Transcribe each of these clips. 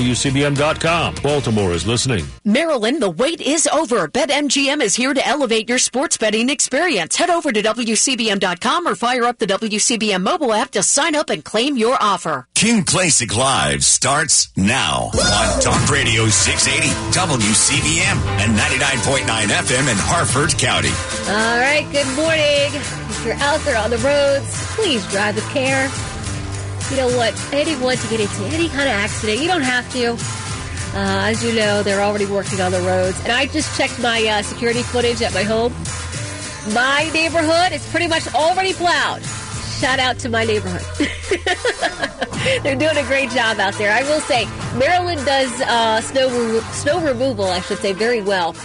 WCBM.com. Baltimore is listening. Maryland, the wait is over. BetMGM is here to elevate your sports betting experience. Head over to WCBM.com or fire up the WCBM mobile app to sign up and claim your offer. Kim Klacik Live starts now on Talk Radio 680 WCBM and 99.9 FM in Harford County. All right, good morning. If you're out there on the roads, please drive with care you don't want anyone to get into any kind of accident. You don't have to. Uh, as you know, they're already working on the roads. And I just checked my uh, security footage at my home. My neighborhood is pretty much already plowed. Shout out to my neighborhood. they're doing a great job out there. I will say, Maryland does uh, snow re- snow removal, I should say, very well.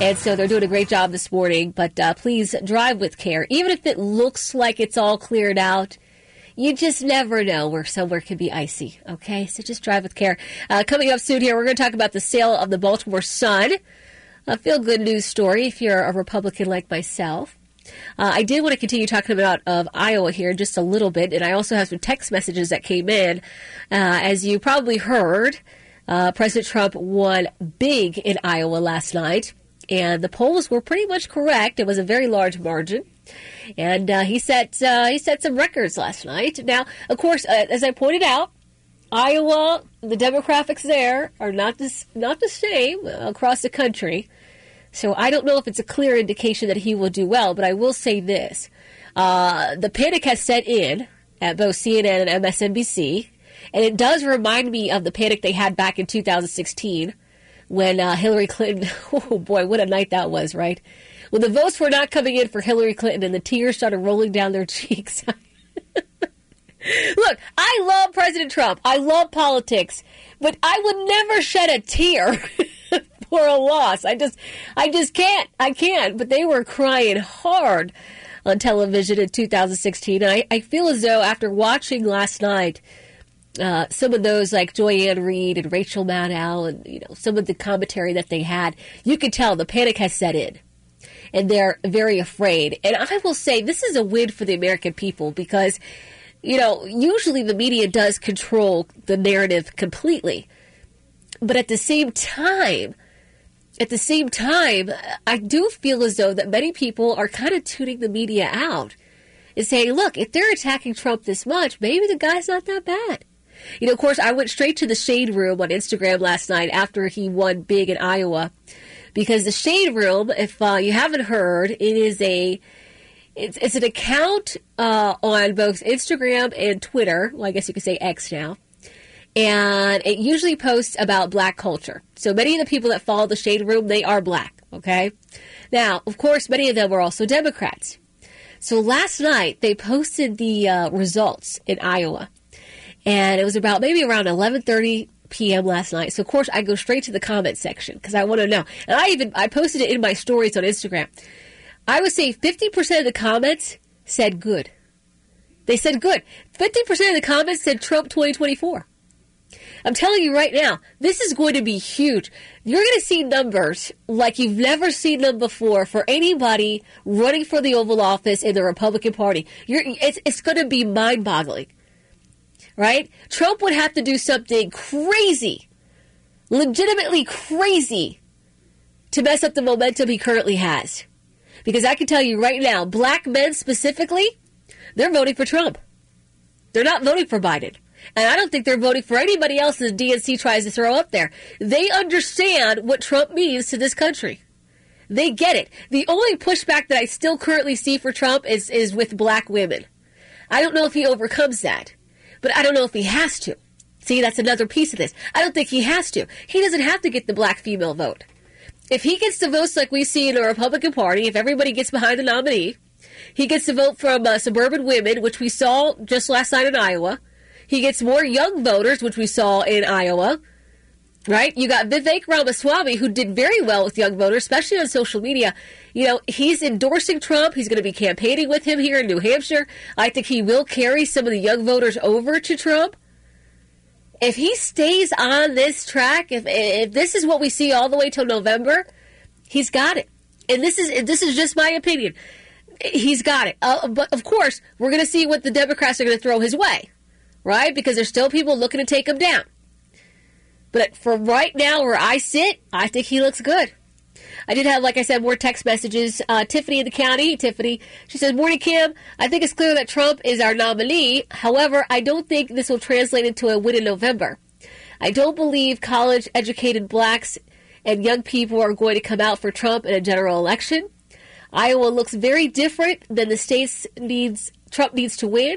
And so they're doing a great job this morning. But uh, please drive with care. Even if it looks like it's all cleared out, you just never know where somewhere can be icy. Okay, so just drive with care. Uh, coming up soon here, we're going to talk about the sale of the Baltimore Sun. A feel good news story if you're a Republican like myself. Uh, I did want to continue talking about of Iowa here just a little bit, and I also have some text messages that came in. Uh, as you probably heard, uh, President Trump won big in Iowa last night, and the polls were pretty much correct. It was a very large margin and uh, he set uh, he set some records last night. Now, of course, uh, as I pointed out, Iowa, the demographics there are not not the same across the country. So I don't know if it's a clear indication that he will do well, but I will say this: uh, the panic has set in at both CNN and MSNBC, and it does remind me of the panic they had back in 2016 when uh, Hillary Clinton. Oh boy, what a night that was, right? When the votes were not coming in for Hillary Clinton and the tears started rolling down their cheeks. Look, I love President Trump. I love politics, but I would never shed a tear for a loss. I just, I just can't. I can't. But they were crying hard on television in 2016. And I, I feel as though after watching last night, uh, some of those like Joy-Ann and Rachel Maddow and you know some of the commentary that they had, you could tell the panic has set in and they're very afraid. And I will say this is a win for the American people because, you know, usually the media does control the narrative completely. But at the same time, at the same time, I do feel as though that many people are kind of tuning the media out and saying, look, if they're attacking Trump this much, maybe the guy's not that bad. You know, of course, I went straight to the shade room on Instagram last night after he won big in Iowa because the Shade Room, if uh, you haven't heard, it is a it's, it's an account uh, on both Instagram and Twitter. Well, I guess you could say X now. And it usually posts about black culture. So many of the people that follow the Shade Room, they are black. Okay. Now, of course, many of them were also Democrats. So last night they posted the uh, results in Iowa, and it was about maybe around 11:30 p.m. last night. So of course I go straight to the comment section because I want to know. And I even I posted it in my stories on Instagram. I would say 50% of the comments said good. They said good. 50% of the comments said Trump 2024. I'm telling you right now, this is going to be huge. You're going to see numbers like you've never seen them before for anybody running for the Oval Office in the Republican Party. You're, it's, it's going to be mind boggling right? Trump would have to do something crazy, legitimately crazy, to mess up the momentum he currently has. Because I can tell you right now, black men specifically, they're voting for Trump. They're not voting for Biden. And I don't think they're voting for anybody else that DNC tries to throw up there. They understand what Trump means to this country. They get it. The only pushback that I still currently see for Trump is, is with black women. I don't know if he overcomes that. But I don't know if he has to. See, that's another piece of this. I don't think he has to. He doesn't have to get the black female vote. If he gets the votes like we see in the Republican Party, if everybody gets behind the nominee, he gets the vote from uh, suburban women, which we saw just last night in Iowa. He gets more young voters, which we saw in Iowa. Right? You got Vivek Ramaswamy, who did very well with young voters, especially on social media. You know, he's endorsing Trump. He's going to be campaigning with him here in New Hampshire. I think he will carry some of the young voters over to Trump. If he stays on this track, if if this is what we see all the way till November, he's got it. And this is this is just my opinion. He's got it. Uh, but of course, we're going to see what the Democrats are going to throw his way, right? Because there's still people looking to take him down. But for right now, where I sit, I think he looks good. I did have, like I said, more text messages. Uh, Tiffany in the county, Tiffany, she says, Morning, Kim. I think it's clear that Trump is our nominee. However, I don't think this will translate into a win in November. I don't believe college educated blacks and young people are going to come out for Trump in a general election. Iowa looks very different than the states needs Trump needs to win.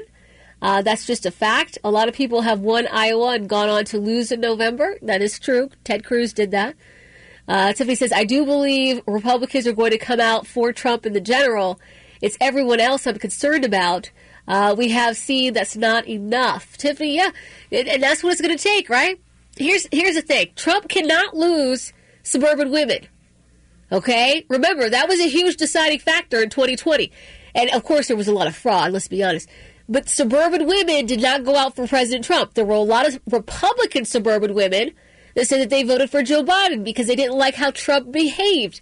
Uh, that's just a fact. A lot of people have won Iowa and gone on to lose in November. That is true. Ted Cruz did that. Uh, Tiffany says, I do believe Republicans are going to come out for Trump in the general. It's everyone else I'm concerned about. Uh, we have seen that's not enough. Tiffany, yeah, and, and that's what it's going to take, right? Here's here's the thing: Trump cannot lose suburban women. Okay, remember that was a huge deciding factor in 2020, and of course there was a lot of fraud. Let's be honest. But suburban women did not go out for President Trump. There were a lot of Republican suburban women that said that they voted for Joe Biden because they didn't like how Trump behaved.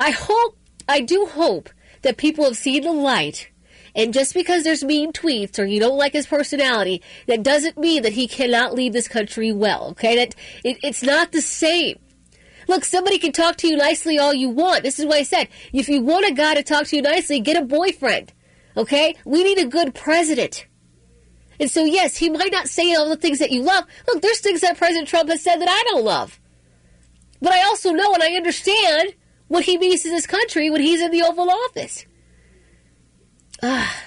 I hope, I do hope that people have seen the light. And just because there's mean tweets or you don't like his personality, that doesn't mean that he cannot lead this country well. Okay, that it, it's not the same. Look, somebody can talk to you nicely all you want. This is what I said. If you want a guy to talk to you nicely, get a boyfriend. Okay, we need a good president. And so, yes, he might not say all the things that you love. Look, there's things that President Trump has said that I don't love. But I also know and I understand what he means to this country when he's in the Oval Office. Ah,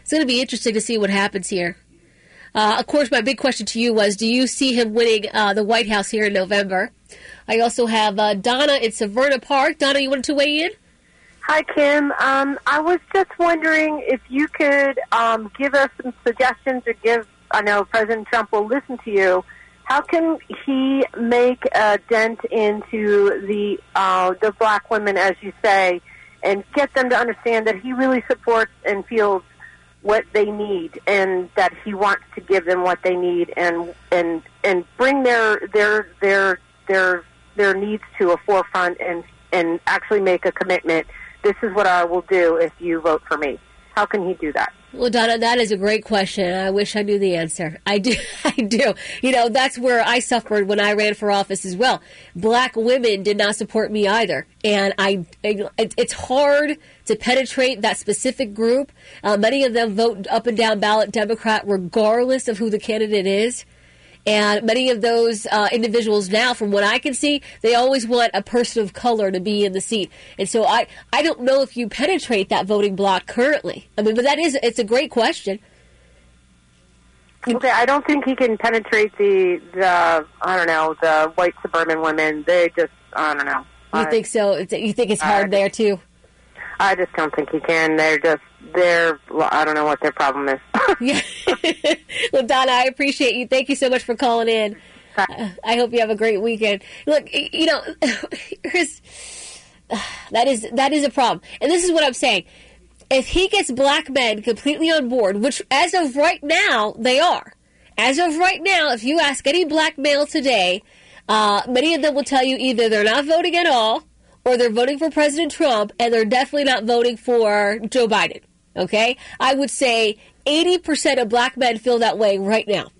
it's going to be interesting to see what happens here. Uh, of course, my big question to you was do you see him winning uh, the White House here in November? I also have uh, Donna in Severna Park. Donna, you wanted to weigh in? Hi, Kim. Um, I was just wondering if you could um, give us some suggestions or give, I know President Trump will listen to you. How can he make a dent into the uh, the black women, as you say, and get them to understand that he really supports and feels what they need, and that he wants to give them what they need, and and and bring their their their their their needs to a forefront, and and actually make a commitment this is what I will do if you vote for me. How can he do that? Well, Donna, that is a great question. I wish I knew the answer. I do. I do. You know, that's where I suffered when I ran for office as well. Black women did not support me either. And I, it's hard to penetrate that specific group. Uh, many of them vote up and down ballot Democrat regardless of who the candidate is. And many of those uh, individuals now, from what I can see, they always want a person of color to be in the seat. And so I, I don't know if you penetrate that voting block currently. I mean, but that is, it's a great question. Okay, I don't think he can penetrate the, the I don't know, the white suburban women. They just, I don't know. You I, think so? You think it's hard there too? I just don't think he can. They're just they're I don't know what their problem is. yeah. well, Donna, I appreciate you. Thank you so much for calling in. Uh, I hope you have a great weekend. Look, you know, that is that is a problem, and this is what I'm saying. If he gets black men completely on board, which as of right now they are, as of right now, if you ask any black male today, uh, many of them will tell you either they're not voting at all or they're voting for President Trump and they're definitely not voting for Joe Biden. Okay? I would say 80% of black men feel that way right now.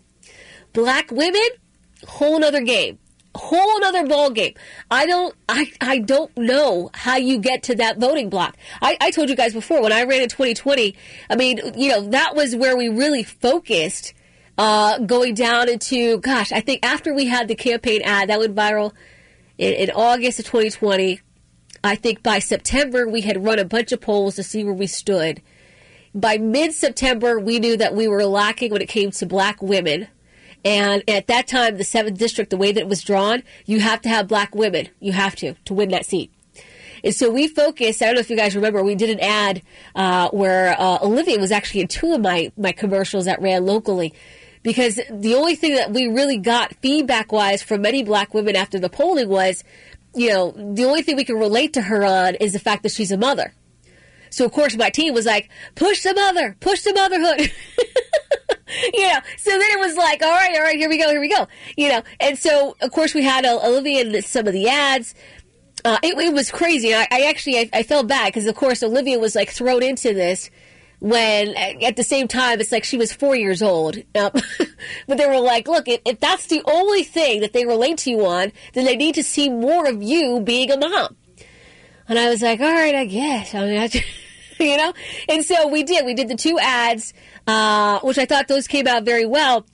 Black women, whole nother game. Whole nother ball game. I don't I, I don't know how you get to that voting block. I, I told you guys before when I ran in 2020, I mean, you know, that was where we really focused uh, going down into gosh, I think after we had the campaign ad that went viral in, in August of 2020, I think by September we had run a bunch of polls to see where we stood by mid September, we knew that we were lacking when it came to black women. And at that time, the 7th district, the way that it was drawn, you have to have black women. You have to, to win that seat. And so we focused, I don't know if you guys remember, we did an ad uh, where uh, Olivia was actually in two of my, my commercials that ran locally. Because the only thing that we really got feedback wise from many black women after the polling was, you know, the only thing we can relate to her on is the fact that she's a mother. So of course my team was like, push the mother, push the motherhood. you know, so then it was like, all right, all right, here we go, here we go. You know, and so of course we had uh, Olivia in some of the ads. Uh, it, it, was crazy. I, I actually I, I felt bad because of course Olivia was like thrown into this when at the same time it's like she was four years old. Um, but they were like, look, if, if that's the only thing that they relate to you on, then they need to see more of you being a mom. And I was like, all right, I guess. I mean, I just, you know? And so we did. We did the two ads, uh, which I thought those came out very well.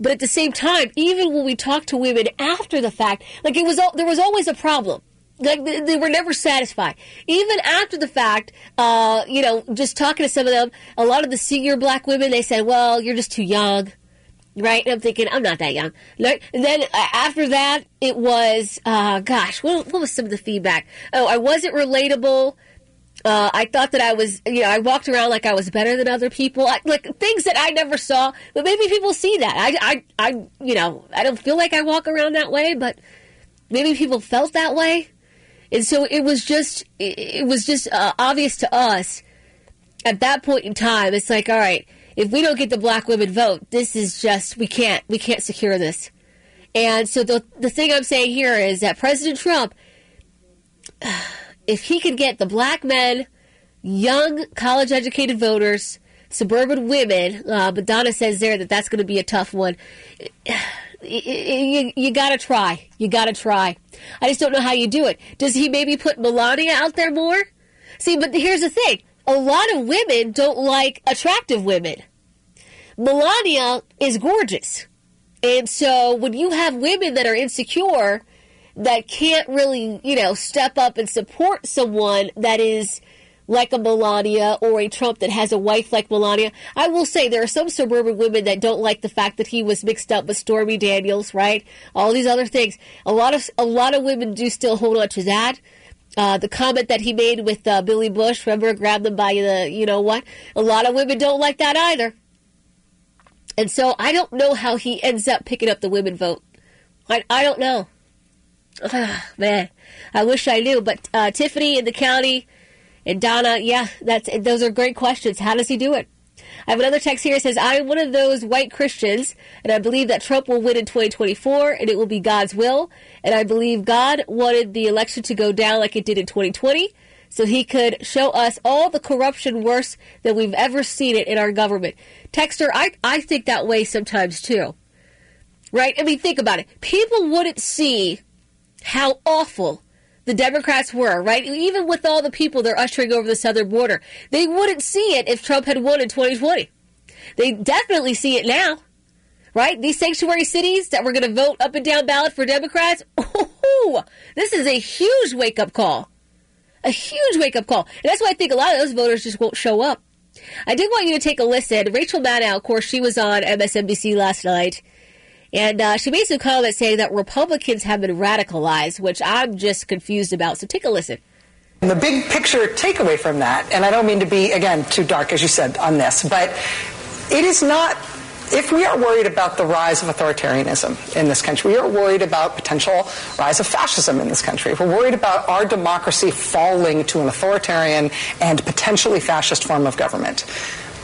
But at the same time, even when we talked to women after the fact, like it was, there was always a problem like they, were never satisfied. Even after the fact, uh, you know, just talking to some of them, a lot of the senior black women, they said, "Well, you're just too young." Right, and I'm thinking I'm not that young. And then uh, after that, it was, uh, gosh, what, what was some of the feedback? Oh, I wasn't relatable. Uh, I thought that I was, you know, I walked around like I was better than other people, I, like things that I never saw. But maybe people see that. I, I, I, you know, I don't feel like I walk around that way, but maybe people felt that way. And so it was just it was just uh, obvious to us at that point in time. It's like, all right, if we don't get the black women vote, this is just we can't we can't secure this. And so the the thing I'm saying here is that President Trump, if he could get the black men, young college educated voters, suburban women, uh, but Donna says there that that's going to be a tough one you, you got to try. You got to try. I just don't know how you do it. Does he maybe put Melania out there more? See, but here's the thing a lot of women don't like attractive women. Melania is gorgeous. And so when you have women that are insecure, that can't really, you know, step up and support someone that is like a Melania or a Trump that has a wife like Melania. I will say there are some suburban women that don't like the fact that he was mixed up with Stormy Daniels, right? All these other things. A lot of a lot of women do still hold on to that. Uh, the comment that he made with uh, Billy Bush, remember, grab them by the, you know what? A lot of women don't like that either. And so I don't know how he ends up picking up the women vote. I, I don't know. Ugh, man, I wish I knew. But uh, Tiffany in the county, and Donna, yeah, that's those are great questions. How does he do it? I have another text here that says, I'm one of those white Christians, and I believe that Trump will win in 2024, and it will be God's will. And I believe God wanted the election to go down like it did in 2020, so he could show us all the corruption worse than we've ever seen it in our government. Texter, I, I think that way sometimes too. Right? I mean, think about it. People wouldn't see how awful the Democrats were, right? Even with all the people they're ushering over the southern border, they wouldn't see it if Trump had won in 2020. They definitely see it now, right? These sanctuary cities that were going to vote up and down ballot for Democrats, oh, this is a huge wake up call. A huge wake up call. And that's why I think a lot of those voters just won't show up. I did want you to take a listen. Rachel Maddow, of course, she was on MSNBC last night and uh, she made some comments saying that Republicans have been radicalized, which I'm just confused about. So take a listen. The big picture takeaway from that, and I don't mean to be, again, too dark, as you said, on this, but it is not if we are worried about the rise of authoritarianism in this country, we are worried about potential rise of fascism in this country. If we're worried about our democracy falling to an authoritarian and potentially fascist form of government,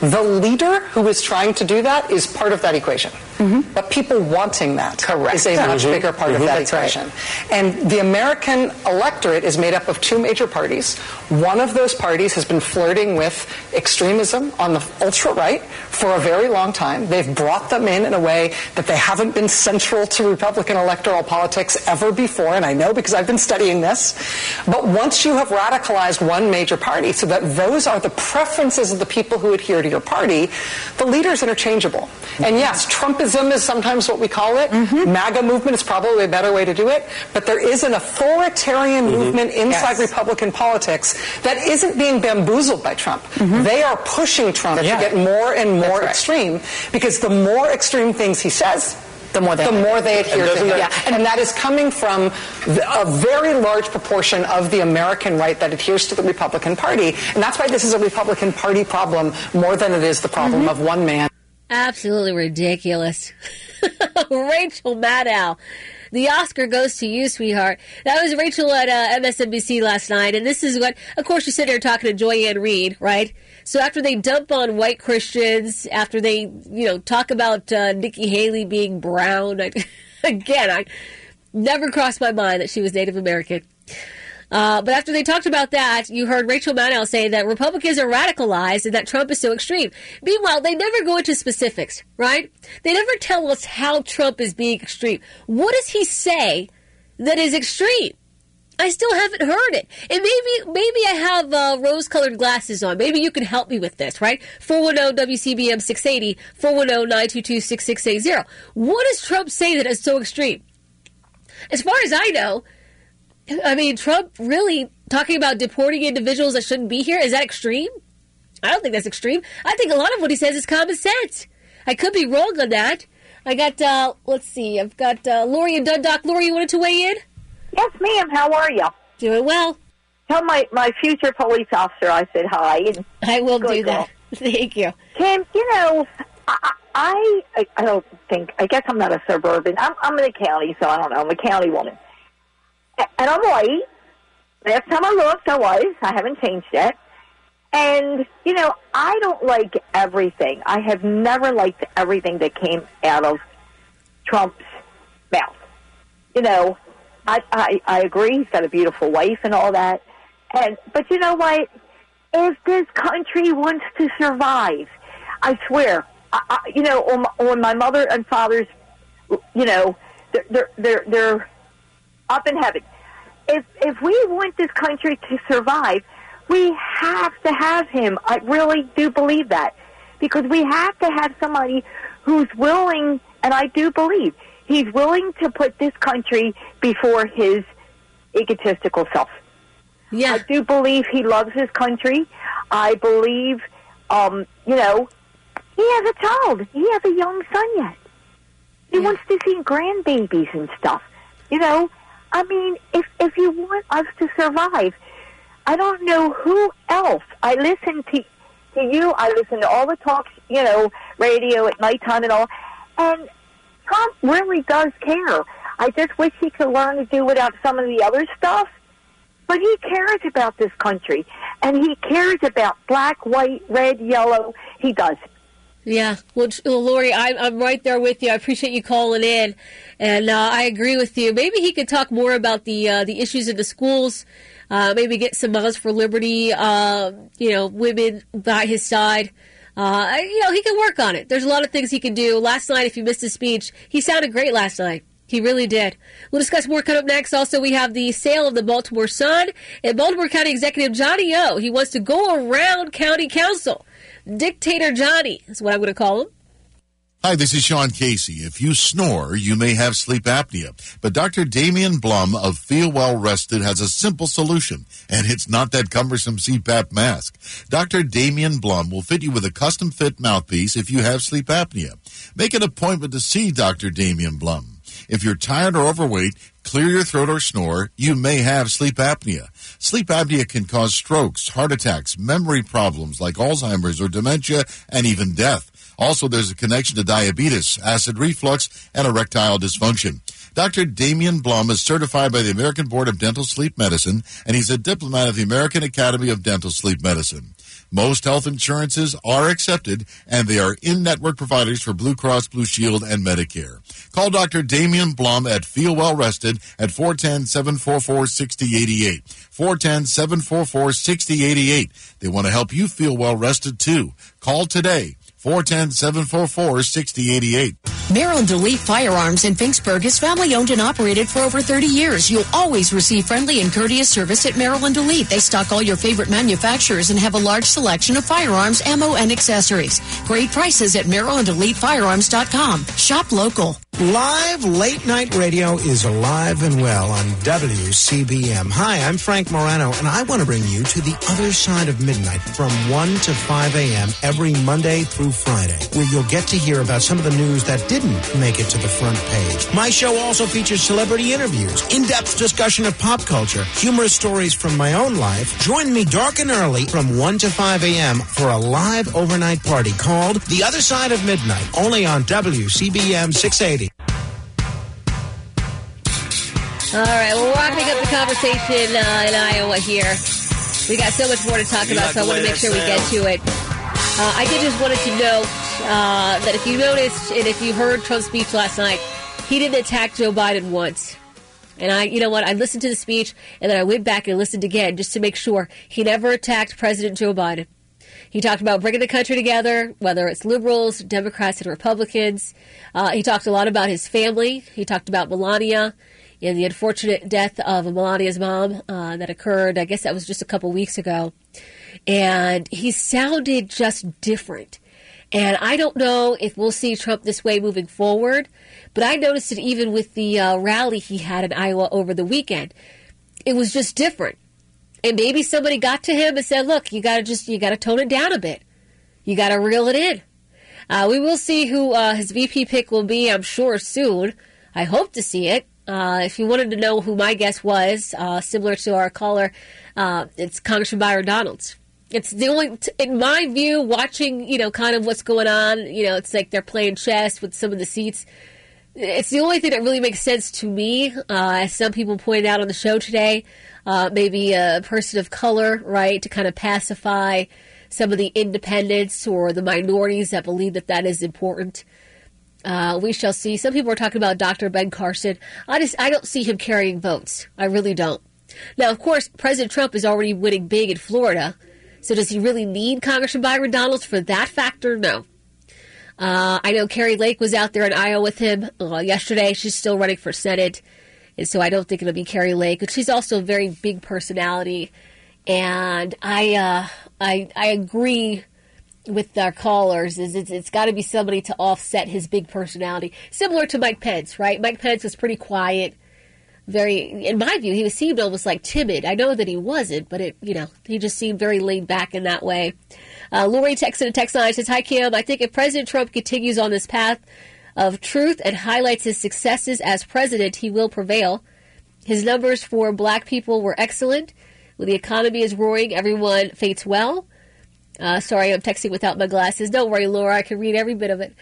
the leader who is trying to do that is part of that equation. Mm-hmm. But people wanting that Correct. is a much mm-hmm. bigger part mm-hmm. of that That's equation. Right. And the American electorate is made up of two major parties. One of those parties has been flirting with extremism on the ultra right for a very long time. They've brought them in in a way that they haven't been central to Republican electoral politics ever before, and I know because I've been studying this. But once you have radicalized one major party so that those are the preferences of the people who adhere to your party, the leader is interchangeable. And yes, Trumpism is sometimes what we call it. Mm-hmm. MAGA movement is probably a better way to do it. But there is an authoritarian mm-hmm. movement inside yes. Republican politics that isn't being bamboozled by Trump. Mm-hmm. They are pushing Trump yeah. to get more and more right. extreme because the more extreme things he says, the more they, the more they adhere to him. Yeah. And, and that is coming from a very large proportion of the American right that adheres to the Republican Party. And that's why this is a Republican Party problem more than it is the problem mm-hmm. of one man. Absolutely ridiculous. Rachel Maddow. The Oscar goes to you, sweetheart. That was Rachel at uh, MSNBC last night, and this is what, of course, you sit there talking to Joy-Ann Reid, right? So after they dump on white Christians, after they, you know, talk about uh, Nikki Haley being brown, I, again, I never crossed my mind that she was Native American. Uh, but after they talked about that, you heard Rachel Maddow say that Republicans are radicalized and that Trump is so extreme. Meanwhile, they never go into specifics, right? They never tell us how Trump is being extreme. What does he say that is extreme? I still haven't heard it. And maybe maybe I have uh, rose-colored glasses on. Maybe you can help me with this, right? 410-WCBM 680, 410-922-6680. What does Trump say that is so extreme? As far as I know, I mean, Trump really talking about deporting individuals that shouldn't be here, is that extreme? I don't think that's extreme. I think a lot of what he says is common sense. I could be wrong on that. I got, uh, let's see, I've got uh, Lori and Dundalk. Lori, you wanted to weigh in? Yes, ma'am. How are you? Doing well. Tell my, my future police officer I said hi. And I will Good do girl. that. Thank you. Kim, you know, I, I I don't think I guess I'm not a suburban. I'm I'm in the county, so I don't know. I'm a county woman, A- and I'm white. Last time I looked, I was. I haven't changed yet. And you know, I don't like everything. I have never liked everything that came out of Trump's mouth. You know, I I, I agree. He's got a beautiful wife and all that. And but you know what? If this country wants to survive, I swear, I, I, you know, on my, on my mother and father's, you know, they're they're they're, they're up in heaven. If if we want this country to survive, we have to have him. I really do believe that because we have to have somebody who's willing, and I do believe he's willing to put this country before his egotistical self. Yeah. I do believe he loves his country. I believe, um, you know, he has a child. He has a young son yet. He Yeah. wants to see grandbabies and stuff. You know, I mean, if if you want us to survive, I don't know who else. I listen to to you. I listen to all the talks, you know, radio at nighttime and all. And Trump really does care. I just wish he could learn to do without some of the other stuff. But he cares about this country, and he cares about black, white, red, yellow. He does. Yeah, well, Lori, I'm, I'm right there with you. I appreciate you calling in, and uh, I agree with you. Maybe he could talk more about the uh, the issues in the schools. Uh, maybe get some Moms for Liberty, uh, you know, women by his side. Uh, you know, he can work on it. There's a lot of things he can do. Last night, if you missed his speech, he sounded great last night. He really did. We'll discuss more coming up next. Also, we have the sale of the Baltimore Sun and Baltimore County Executive Johnny O. He wants to go around county council. Dictator Johnny is what I'm going to call him. Hi, this is Sean Casey. If you snore, you may have sleep apnea. But Dr. Damian Blum of Feel Well Rested has a simple solution, and it's not that cumbersome CPAP mask. Dr. Damian Blum will fit you with a custom fit mouthpiece if you have sleep apnea. Make an appointment to see Dr. Damian Blum. If you're tired or overweight, clear your throat or snore, you may have sleep apnea. Sleep apnea can cause strokes, heart attacks, memory problems like Alzheimer's or dementia, and even death. Also, there's a connection to diabetes, acid reflux, and erectile dysfunction. Dr. Damian Blum is certified by the American Board of Dental Sleep Medicine, and he's a diplomat of the American Academy of Dental Sleep Medicine. Most health insurances are accepted, and they are in-network providers for Blue Cross Blue Shield and Medicare. Call Dr. Damian Blum at Feel Well Rested at 410-744-6088. 410-744-6088. They want to help you feel well rested too. Call today. 410-744-6088. Maryland Elite Firearms in Finksburg is family owned and operated for over 30 years. You'll always receive friendly and courteous service at Maryland Elite. They stock all your favorite manufacturers and have a large selection of firearms, ammo, and accessories. Great prices at MarylandEliteFirearms.com. Shop local. Live late night radio is alive and well on WCBM. Hi, I'm Frank Morano, and I want to bring you to the other side of midnight from 1 to 5 a.m. every Monday through Friday, where you'll get to hear about some of the news that didn't make it to the front page. My show also features celebrity interviews, in depth discussion of pop culture, humorous stories from my own life. Join me dark and early from 1 to 5 a.m. for a live overnight party called The Other Side of Midnight, only on WCBM 680. All right, well, we're wrapping up the conversation uh, in Iowa here. We got so much more to talk about, so I want to make sure we get to it. Uh, I did just wanted to note uh, that if you noticed and if you heard Trump's speech last night, he didn't attack Joe Biden once. And I, you know what, I listened to the speech and then I went back and listened again just to make sure he never attacked President Joe Biden. He talked about bringing the country together, whether it's liberals, Democrats, and Republicans. Uh, he talked a lot about his family. He talked about Melania and the unfortunate death of Melania's mom uh, that occurred, I guess that was just a couple weeks ago. And he sounded just different. And I don't know if we'll see Trump this way moving forward, but I noticed it even with the uh, rally he had in Iowa over the weekend. It was just different. And maybe somebody got to him and said, look, you gotta just, you gotta tone it down a bit. You gotta reel it in. Uh, we will see who uh, his VP pick will be, I'm sure, soon. I hope to see it. Uh, if you wanted to know who my guess was, uh, similar to our caller, uh, it's Congressman Byron Donalds. It's the only, in my view, watching, you know, kind of what's going on, you know, it's like they're playing chess with some of the seats. It's the only thing that really makes sense to me, uh, as some people pointed out on the show today. Uh, maybe a person of color, right, to kind of pacify some of the independents or the minorities that believe that that is important. Uh, we shall see. Some people are talking about Dr. Ben Carson. I just I don't see him carrying votes. I really don't. Now, of course, President Trump is already winning big in Florida. So does he really need Congressman Byron Donalds for that factor? No. Uh, I know Kari Lake was out there in Iowa with him uh, yesterday. She's still running for Senate. And so I don't think it'll be Kari Lake. But she's also a very big personality. And I, uh, I, I agree with our callers is it's, it's got to be somebody to offset his big personality, similar to Mike Pence, right? Mike Pence was pretty quiet, very, in my view, he seemed almost like timid. I know that he wasn't, but it, you know, he just seemed very laid back in that way. Uh, Lori texted a text line says, "Hi Kim, I think if President Trump continues on this path of truth and highlights his successes as president, he will prevail. His numbers for Black people were excellent." When the economy is roaring, everyone fates well. Uh, sorry, I'm texting without my glasses. Don't worry, Laura. I can read every bit of it.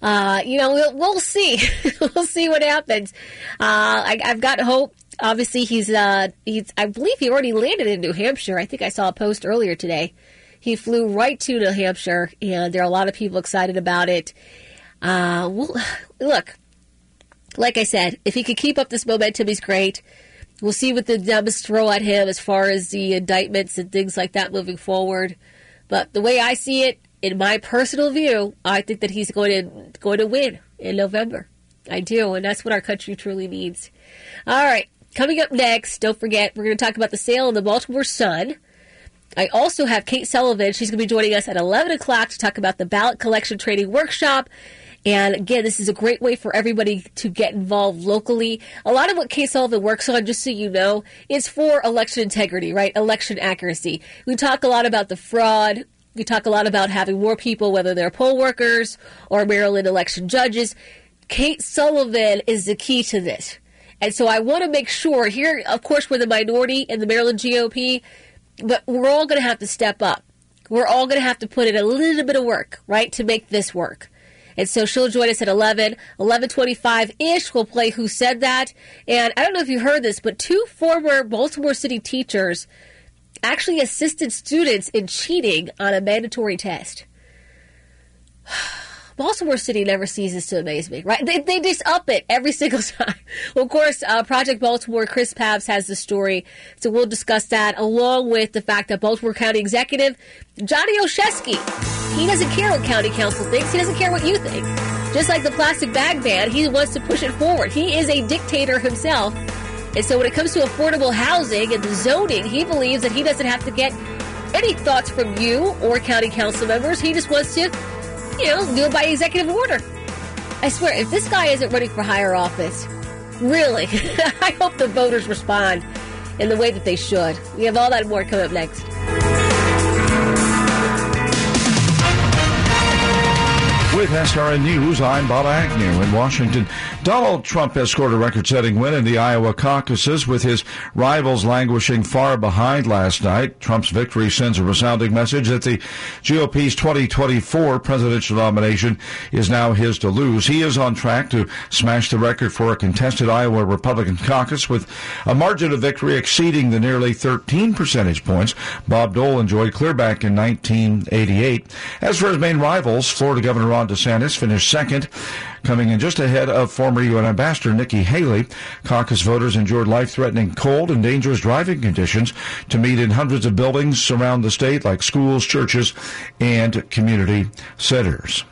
Uh, you know, we'll, we'll see. we'll see what happens. Uh, I, have got hope. Obviously, he's, uh, he's, I believe he already landed in New Hampshire. I think I saw a post earlier today. He flew right to New Hampshire, and there are a lot of people excited about it. Uh, well, look, like I said, if he could keep up this momentum, he's great. We'll see what the Dems throw at him as far as the indictments and things like that moving forward. But the way I see it, in my personal view, I think that he's going to going to win in November. I do, and that's what our country truly needs. All right, coming up next, don't forget we're going to talk about the sale of the Baltimore Sun. I also have Kate Sullivan. She's going to be joining us at 11 o'clock to talk about the ballot collection training workshop. And again, this is a great way for everybody to get involved locally. A lot of what Kate Sullivan works on, just so you know, is for election integrity, right? Election accuracy. We talk a lot about the fraud. We talk a lot about having more people, whether they're poll workers or Maryland election judges. Kate Sullivan is the key to this. And so I want to make sure here, of course, we're the minority in the Maryland GOP, but we're all going to have to step up. We're all going to have to put in a little bit of work, right, to make this work. And so she'll join us at 11, 1125-ish. We'll play Who Said That. And I don't know if you heard this, but two former Baltimore City teachers actually assisted students in cheating on a mandatory test. Baltimore City never ceases to amaze me, right? They, they just up it every single time. Well, of course, uh, Project Baltimore, Chris Papst has the story, so we'll discuss that along with the fact that Baltimore County Executive Johnny Olszewski, he doesn't care what County Council thinks. He doesn't care what you think. Just like the plastic bag ban, he wants to push it forward. He is a dictator himself. And so when it comes to affordable housing and the zoning, he believes that he doesn't have to get any thoughts from you or county council members. He just wants to you know, do it by executive order. I swear, if this guy isn't running for higher office, really, I hope the voters respond in the way that they should. We have all that more coming up next. With SRN News, I'm Bob Agnew in Washington. Donald Trump has scored a record-setting win in the Iowa caucuses with his rivals languishing far behind last night. Trump's victory sends a resounding message that the GOP's 2024 presidential nomination is now his to lose. He is on track to smash the record for a contested Iowa Republican caucus with a margin of victory exceeding the nearly 13 percentage points Bob Dole enjoyed clear back in 1988. As for his main rivals, Florida Governor Ron DeSantis finished second. Coming in just ahead of former UN Ambassador Nikki Haley. Caucus voters endured life-threatening cold and dangerous driving conditions to meet in hundreds of buildings around the state like schools, churches, and community centers.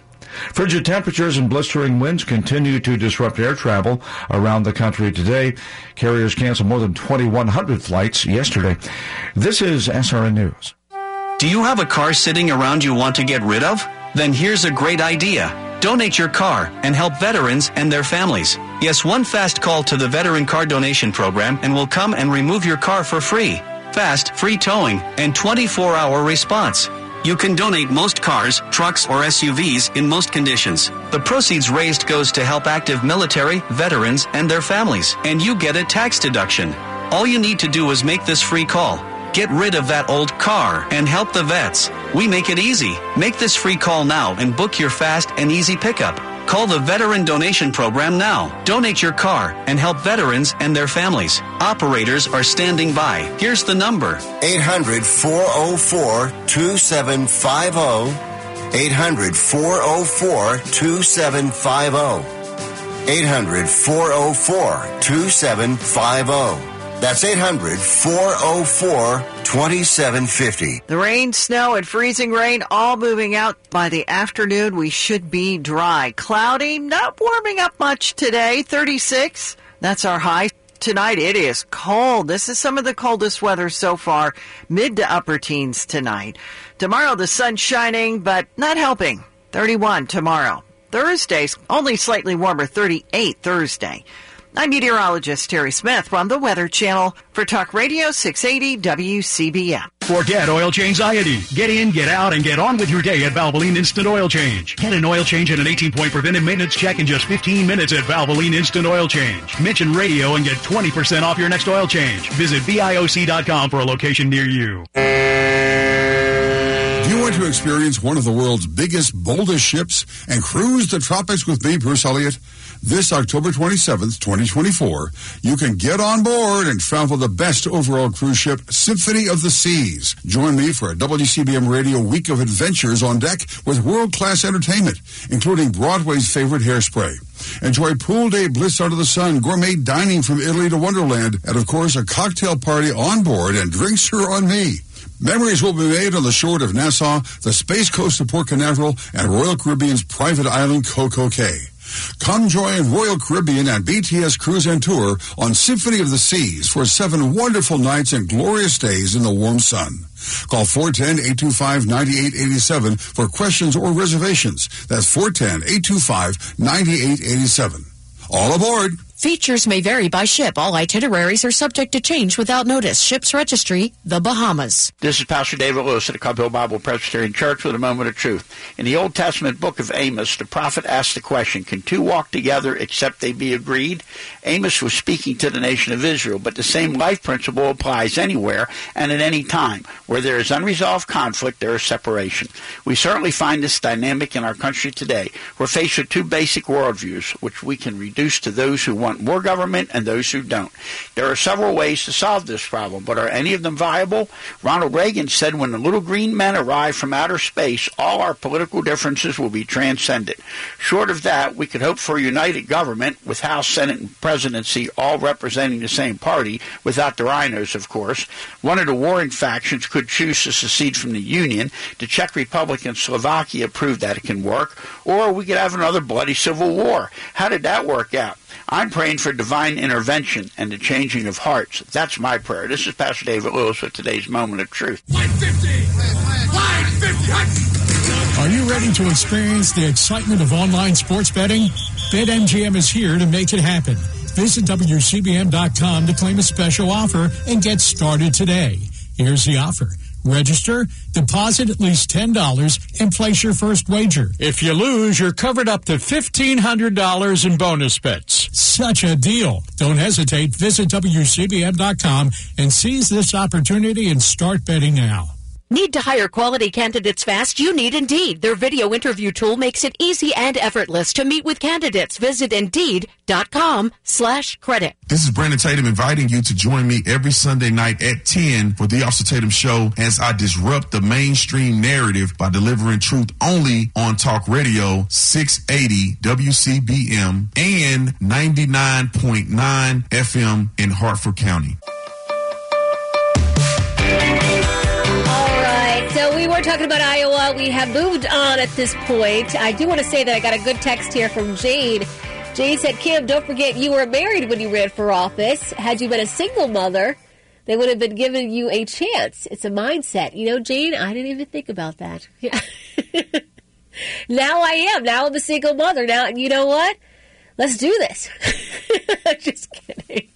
Frigid temperatures and blistering winds continue to disrupt air travel around the country today. Carriers canceled more than 2,100 flights yesterday. This is SRN News. Do you have a car sitting around you want to get rid of? Then here's a great idea. Donate your car and help veterans and their families. Yes, one fast call to the Veteran Car Donation Program and we'll come and remove your car for free. Fast, free towing, and 24 hour response. You can donate most cars, trucks, or SUVs in most conditions. The proceeds raised goes to help active military, veterans, and their families, and you get a tax deduction. All you need to do is make this free call. Get rid of that old car and help the vets. We make it easy. Make this free call now and book your fast and easy pickup. Call the Veteran Donation Program now. Donate your car and help veterans and their families. Operators are standing by. Here's the number 800 404 2750. 800 404 2750. 800 404 2750. That's 800 404 2750. The rain, snow, and freezing rain all moving out by the afternoon. We should be dry. Cloudy, not warming up much today. 36. That's our high. Tonight it is cold. This is some of the coldest weather so far. Mid to upper teens tonight. Tomorrow the sun's shining, but not helping. 31 tomorrow. Thursday's only slightly warmer. 38 Thursday. I'm meteorologist Terry Smith from the Weather Channel for Talk Radio 680 WCBM. Forget oil change anxiety. Get in, get out, and get on with your day at Valvoline Instant Oil Change. Get an oil change and an 18-point preventive maintenance check in just 15 minutes at Valvoline Instant Oil Change. Mention radio and get 20% off your next oil change. Visit VIOC.com for a location near you. Do you want to experience one of the world's biggest, boldest ships and cruise the tropics with me, Bruce Elliott? This October 27th, 2024, you can get on board and travel the best overall cruise ship, Symphony of the Seas. Join me for a WCBM Radio Week of Adventures on deck with world-class entertainment, including Broadway's favorite hairspray. Enjoy pool day bliss under the sun, gourmet dining from Italy to Wonderland, and of course a cocktail party on board and drinks are on me. Memories will be made on the shore of Nassau, the Space Coast of Port Canaveral, and Royal Caribbean's private island Coco Cay. Come join Royal Caribbean and BTS Cruise and Tour on Symphony of the Seas for seven wonderful nights and glorious days in the warm sun. Call 410-825-9887 for questions or reservations. That's 410-825-9887. All aboard! Features may vary by ship. All itineraries are subject to change without notice. Ship's registry, the Bahamas. This is Pastor David Lewis at the Cup Hill Bible Presbyterian Church with a moment of truth. In the Old Testament book of Amos, the prophet asked the question, Can two walk together except they be agreed? Amos was speaking to the nation of Israel, but the same life principle applies anywhere and at any time. Where there is unresolved conflict, there is separation. We certainly find this dynamic in our country today. We're faced with two basic worldviews, which we can reduce to those who want more government and those who don't. There are several ways to solve this problem, but are any of them viable? Ronald Reagan said when the little green men arrive from outer space, all our political differences will be transcended. Short of that, we could hope for a united government with House, Senate, and presidency all representing the same party, without the RINOs, of course. One of the warring factions could choose to secede from the Union. The Czech Republic and Slovakia proved that it can work. Or we could have another bloody civil war. How did that work out? I'm praying for divine intervention and the changing of hearts. That's my prayer. This is Pastor David Lewis with today's moment of truth. 550! Are you ready to experience the excitement of online sports betting? BetMGM is here to make it happen. Visit WCBM.com to claim a special offer and get started today. Here's the offer. Register, deposit at least $10, and place your first wager. If you lose, you're covered up to $1,500 in bonus bets. Such a deal. Don't hesitate. Visit WCBM.com and seize this opportunity and start betting now. Need to hire quality candidates fast? You need Indeed. Their video interview tool makes it easy and effortless to meet with candidates. Visit Indeed.com slash credit. This is Brandon Tatum inviting you to join me every Sunday night at 10 for the Officer Tatum Show as I disrupt the mainstream narrative by delivering truth only on Talk Radio 680 WCBM and 99.9 FM in Harford County. We were talking about Iowa. We have moved on at this point. I do want to say that I got a good text here from Jade. Jade said, Kim, don't forget you were married when you ran for office. Had you been a single mother, they would have been giving you a chance. It's a mindset. You know, Jane, I didn't even think about that. Yeah. now I am. Now I'm a single mother. Now, you know what? Let's do this. Just kidding.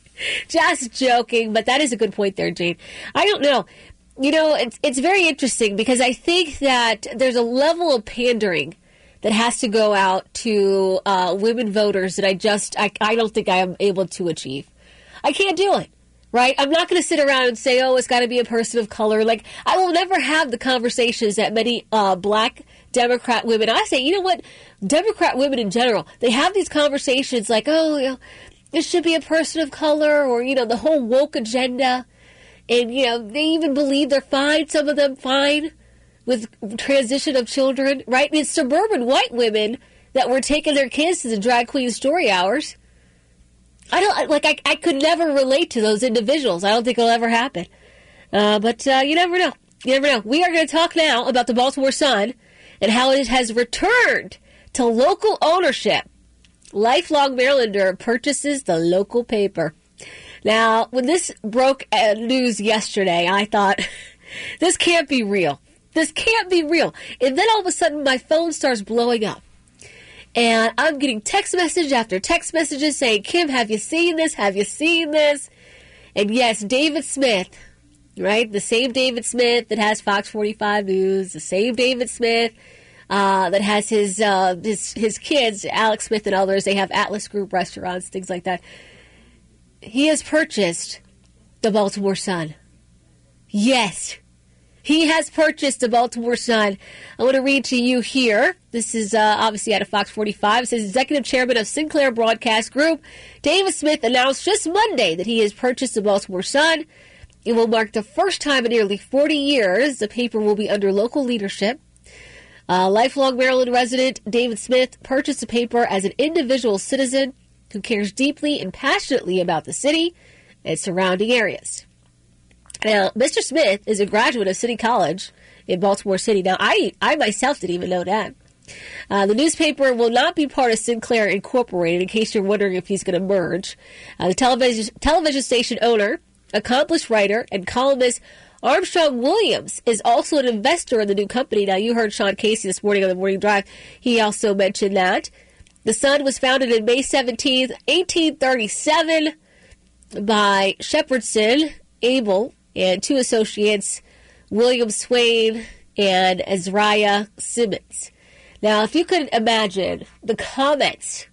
Just joking, but that is a good point there, Jane. I don't know. You know, it's it's very interesting because I think that there's a level of pandering that has to go out to uh, women voters that I just I, I don't think I am able to achieve. I can't do it. Right? I'm not going to sit around and say, "Oh, it's got to be a person of color." Like I will never have the conversations that many uh, black Democrat women. I say, you know what? Democrat women in general, they have these conversations like, "Oh, you know, it should be a person of color," or you know, the whole woke agenda and you know they even believe they're fine. Some of them fine with transition of children, right? It's suburban white women that were taking their kids to the drag queen story hours. I don't like. I, I could never relate to those individuals. I don't think it'll ever happen. Uh, but uh, you never know. You never know. We are going to talk now about the Baltimore Sun and how it has returned to local ownership. Lifelong Marylander purchases the local paper. Now, when this broke uh, news yesterday, I thought, this can't be real. This can't be real. And then all of a sudden, my phone starts blowing up. And I'm getting text message after text messages saying, Kim, have you seen this? Have you seen this? And yes, David Smith, right? The same David Smith that has Fox 45 News, the same David Smith uh, that has his, uh, his his kids, Alex Smith and others. They have Atlas Group restaurants, things like that he has purchased the Baltimore Sun. Yes, he has purchased the Baltimore Sun. I want to read to you here. This is uh, obviously out of Fox 45. It says Executive Chairman of Sinclair Broadcast Group, David Smith, announced just Monday that he has purchased the Baltimore Sun. It will mark the first time in nearly 40 years the paper will be under local leadership. Uh, lifelong Maryland resident David Smith purchased the paper as an individual citizen who cares deeply and passionately about the city and surrounding areas. Now, Mr. Smith is a graduate of City College in Baltimore City. Now, I, I myself didn't even know that. Uh, the newspaper will not be part of Sinclair Incorporated, in case you're wondering if he's going to merge. Uh, the television, television station owner, accomplished writer, and columnist Armstrong Williams is also an investor in the new company. Now, you heard Sean Casey this morning on the Morning Drive. He also mentioned that. The Sun was founded in May 17, 1837 by Shepherdson, Abell, and two associates, William Swain and Azariah Simmons. Now, if you could imagine the comments,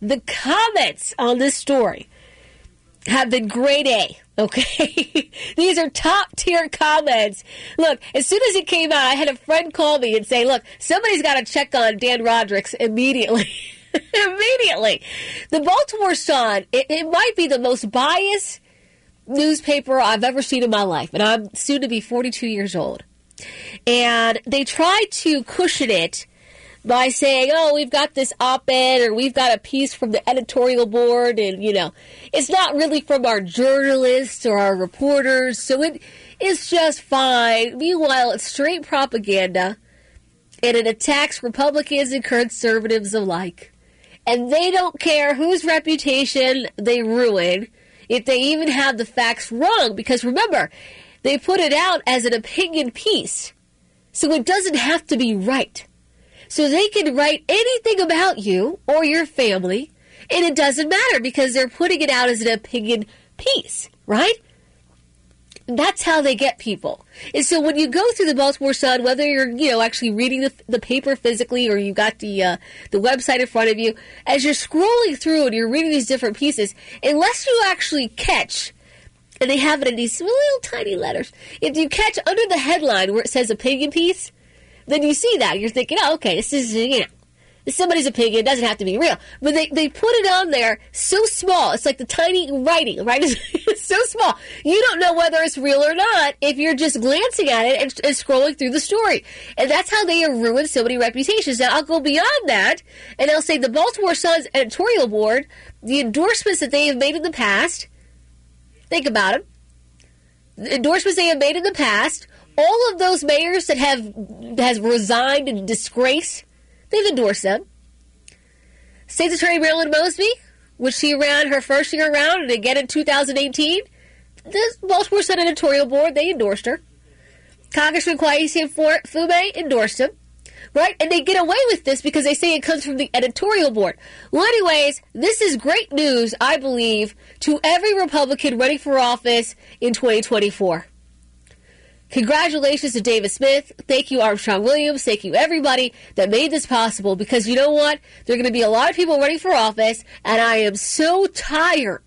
the comments on this story have been grade A. Okay, these are top tier comments. Look, as soon as it came out, I had a friend call me and say, "Look, somebody's got to check on Dan Rodricks immediately." immediately. The Baltimore Sun, it, it might be the most biased newspaper I've ever seen in my life, and I'm soon to be 42 years old. And they tried to cushion it by saying, oh, we've got this op ed or we've got a piece from the editorial board, and, you know, it's not really from our journalists or our reporters, so it is just fine. Meanwhile, it's straight propaganda, and it attacks Republicans and conservatives alike and they don't care whose reputation they ruin if they even have the facts wrong. Because remember, they put it out as an opinion piece, so it doesn't have to be right. So they can write anything about you or your family, and it doesn't matter because they're putting it out as an opinion piece, right? That's how they get people. And so when you go through the Baltimore Sun, whether you're you know actually reading the, the paper physically or you got the uh, the website in front of you, as you're scrolling through and you're reading these different pieces, unless you actually catch And they have it in these little tiny letters. If you catch under the headline where it says opinion piece, then you see that. You're thinking, oh, okay, this is, you know, somebody's opinion. It doesn't have to be real. But they, they put it on there so small. It's like the tiny writing, right? It's so small. You don't know whether it's real or not if you're just glancing at it and, and scrolling through the story. And that's how they have ruined so many reputations. Now, I'll go beyond that and I'll say the Baltimore Sun's editorial board, the endorsements that they have made in the past, think about them. The endorsements they have made in the past, all of those mayors that have has resigned in disgrace They've endorsed them. State's Attorney Marilyn Mosby, which she ran her first year around and again in 2018, the Baltimore Sun editorial board, they endorsed her. Congressman Kweisi Mfume endorsed him. Right? And they get away with this because they say it comes from the editorial board. Well, anyways, this is great news, I believe, to every Republican running for office in 2024. Congratulations to David Smith. Thank you, Armstrong Williams. Thank you, everybody that made this possible. Because you know what? There are going to be a lot of people running for office, and I am so tired,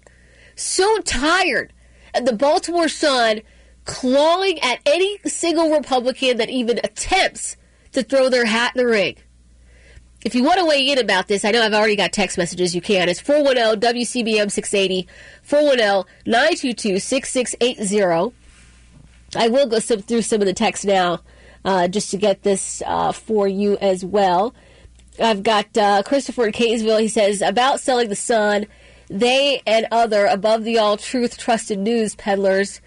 so tired of the Baltimore Sun clawing at any single Republican that even attempts to throw their hat in the ring. If you want to weigh in about this, I know I've already got text messages. You can. It's 410 WCBM 680, 410 922 6680. I will go through some of the text now uh, just to get this uh, for you as well. I've got uh, Christopher in Kaysville. He says, about selling the Sun, they and other above the all truth trusted news peddlers